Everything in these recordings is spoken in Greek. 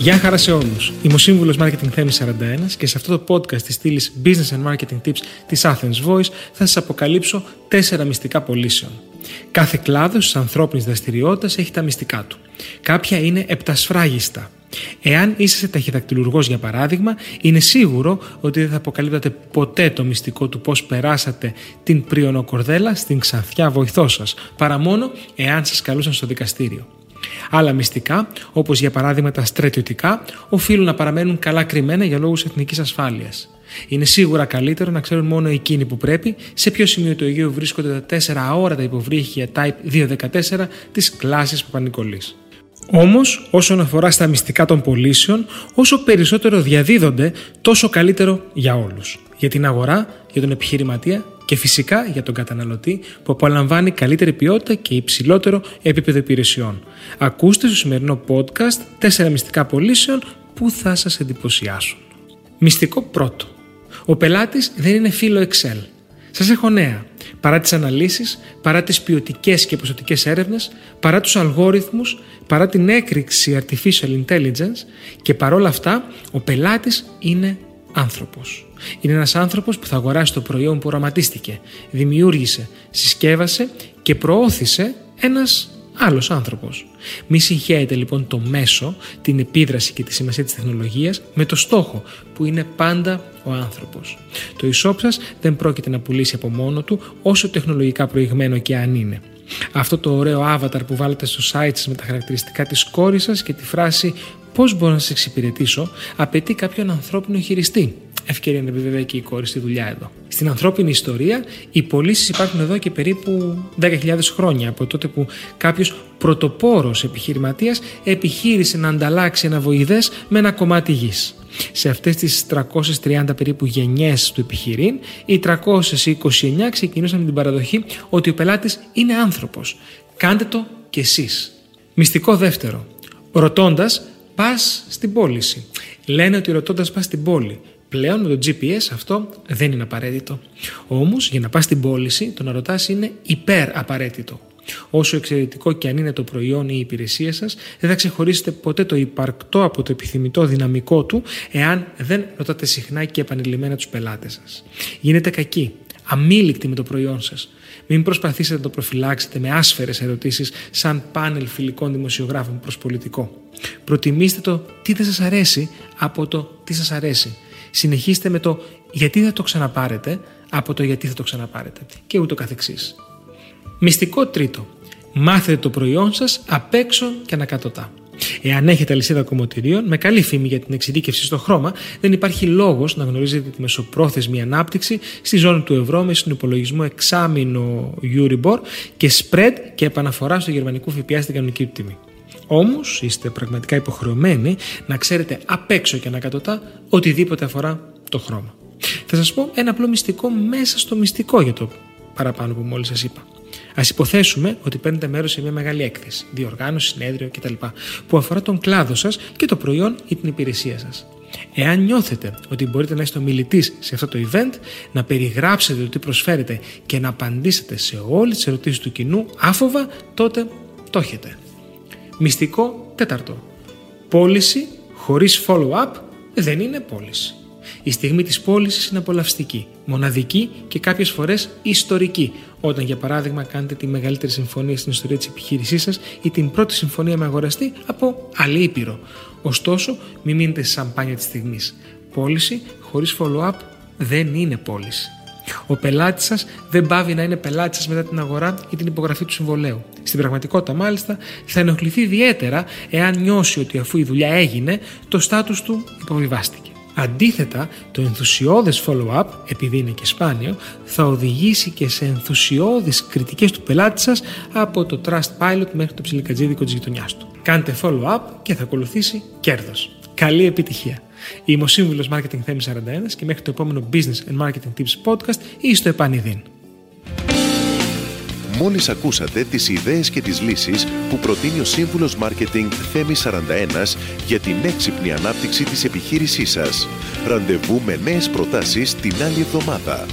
Γεια χαρά σε όλους. Είμαι ο σύμβουλος Marketing Θέμης 41 και σε αυτό το podcast της στήλης Business and Marketing Tips της Athens Voice θα σας αποκαλύψω τέσσερα μυστικά πωλήσεων. Κάθε κλάδος της ανθρώπινης δραστηριότητας έχει τα μυστικά του. Κάποια είναι επτασφράγιστα. Εάν είσαι ταχυδακτηλουργός για παράδειγμα, είναι σίγουρο ότι δεν θα αποκαλύπτατε ποτέ το μυστικό του πώς περάσατε την πριονοκορδέλα στην ξανθιά βοηθός σας, παρά μόνο εάν σας καλούσαν στο δικαστήριο. Άλλα μυστικά, όπως για παράδειγμα τα στρατιωτικά, οφείλουν να παραμένουν καλά κρυμμένα για λόγους εθνικής ασφάλειας. Είναι σίγουρα καλύτερο να ξέρουν μόνο εκείνοι που πρέπει σε ποιο σημείο του Αιγαίου βρίσκονται τα 4 αόρατα υποβρύχια Type 214 της κλάσης Παπανικολής. Όμως, όσον αφορά στα μυστικά των πωλήσεων, όσο περισσότερο διαδίδονται, τόσο καλύτερο για όλους. Για την αγορά, για τον επιχειρηματία και φυσικά για τον καταναλωτή που απολαμβάνει καλύτερη ποιότητα και υψηλότερο επίπεδο υπηρεσιών. Ακούστε στο σημερινό podcast 4 μυστικά πωλήσεων που θα σας εντυπωσιάσουν. Μυστικό πρώτο. Ο πελάτης δεν είναι φίλο Excel. Σας έχω νέα. Παρά τις αναλύσεις, παρά τις ποιοτικές και ποσοτικές έρευνες, παρά τους αλγόριθμους, παρά την έκρηξη artificial intelligence και παρόλα αυτά, ο πελάτης είναι άνθρωπος. Είναι ένας άνθρωπος που θα αγοράσει το προϊόν που οραματίστηκε, δημιούργησε, συσκεύασε και προώθησε ένας άλλος άνθρωπος. Μη συγχαίρετε λοιπόν το μέσο, την επίδραση και τη σημασία της τεχνολογίας με το στόχο που είναι πάντα ο άνθρωπος. Το e σας δεν πρόκειται να πουλήσει από μόνο του όσο τεχνολογικά προηγμένο και αν είναι. Αυτό το ωραίο avatar που βάλετε στο site σας με τα χαρακτηριστικά της κόρης σας και τη φράση «Πώς μπορώ να σας εξυπηρετήσω» απαιτεί κάποιον ανθρώπινο χειριστή ευκαιρία να μπει και η κόρη στη δουλειά εδώ. Στην ανθρώπινη ιστορία, οι πωλήσεις υπάρχουν εδώ και περίπου 10.000 χρόνια, από τότε που κάποιος πρωτοπόρος επιχειρηματίας επιχείρησε να ανταλλάξει ένα βοηδέ με ένα κομμάτι γης. Σε αυτές τις 330 περίπου γενιές του επιχειρήν, οι 329 ξεκινούσαν με την παραδοχή ότι ο πελάτης είναι άνθρωπος. Κάντε το κι εσείς. Μυστικό δεύτερο. Ρωτώντας, πας στην πώληση. Λένε ότι ρωτώντας πας στην πόλη. Πλέον με το GPS αυτό δεν είναι απαραίτητο. Όμως για να πας στην πώληση το να ρωτάς είναι υπερ απαραίτητο. Όσο εξαιρετικό και αν είναι το προϊόν ή η υπηρεσία σας, δεν θα ξεχωρίσετε ποτέ το υπαρκτό από το επιθυμητό δυναμικό του, εάν δεν ρωτάτε συχνά και επανειλημμένα τους πελάτες σας. Γίνετε κακοί, αμήλικτοι με το προϊόν σας. Μην προσπαθήσετε να το προφυλάξετε με άσφαιρες ερωτήσεις σαν πάνελ φιλικών δημοσιογράφων προς πολιτικό. Προτιμήστε το τι δεν σας αρέσει από το τι σας αρέσει συνεχίστε με το γιατί θα το ξαναπάρετε από το γιατί θα το ξαναπάρετε και ούτω καθεξής. Μυστικό τρίτο. Μάθετε το προϊόν σας απ' έξω και ανακατοτά. Εάν έχετε αλυσίδα κομμωτηρίων με καλή φήμη για την εξειδίκευση στο χρώμα, δεν υπάρχει λόγος να γνωρίζετε τη μεσοπρόθεσμη ανάπτυξη στη ζώνη του ευρώ με συνυπολογισμό εξάμεινο Euribor και spread και επαναφορά στο γερμανικό ΦΠΑ στην κανονική του τιμή. Όμως είστε πραγματικά υποχρεωμένοι να ξέρετε απ' έξω και ανακατοτά οτιδήποτε αφορά το χρώμα. Θα σας πω ένα απλό μυστικό μέσα στο μυστικό για το παραπάνω που μόλις σας είπα. Α υποθέσουμε ότι παίρνετε μέρος σε μια μεγάλη έκθεση, διοργάνωση, συνέδριο κτλ. που αφορά τον κλάδο σας και το προϊόν ή την υπηρεσία σας. Εάν νιώθετε ότι μπορείτε να είστε ομιλητής σε αυτό το event, να περιγράψετε το τι προσφέρετε και να απαντήσετε σε όλες τις ερωτήσεις του κοινού άφοβα, τότε το έχετε. Μυστικό τέταρτο. Πώληση χωρίς follow-up δεν είναι πώληση. Η στιγμή της πώλησης είναι απολαυστική, μοναδική και κάποιες φορές ιστορική, όταν για παράδειγμα κάνετε τη μεγαλύτερη συμφωνία στην ιστορία της επιχείρησής σας ή την πρώτη συμφωνία με αγοραστή από άλλη ήπειρο. Ωστόσο, μην μείνετε σε σαμπάνια της στιγμής. Πώληση χωρίς follow-up δεν είναι πώληση. Ο πελάτης σας δεν πάβει να είναι πελάτης σας μετά την αγορά ή την υπογραφή του συμβολέου. Στην πραγματικότητα, μάλιστα, θα ενοχληθεί ιδιαίτερα εάν νιώσει ότι αφού η δουλειά έγινε, το στάτους του υποβιβάστηκε. Αντίθετα, το ενθουσιώδες follow-up, επειδή είναι και σπάνιο, θα οδηγήσει και σε ενθουσιώδεις κριτικές του πελάτη σας από το Trust Pilot μέχρι το ψιλικατζίδικο της γειτονιάς του. Κάντε follow-up και θα ακολουθήσει κέρδος. Καλή επιτυχία! Είμαι ο Σύμβουλος Marketing Θέμης 41 και μέχρι το επόμενο Business and Marketing Tips Podcast ή στο επανειδήν. Μόλις ακούσατε τις ιδέες και τις λύσεις που προτείνει ο Σύμβουλος Μάρκετινγκ Θέμη 41 για την έξυπνη ανάπτυξη της επιχείρησής σας. Ραντεβού με νέες προτάσεις την άλλη εβδομάδα.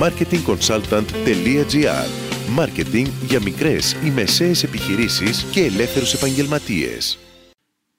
marketingconsultant.gr Μάρκετινγκ για μικρές ή μεσαίες επιχειρήσεις και ελεύθερους επαγγελματίες.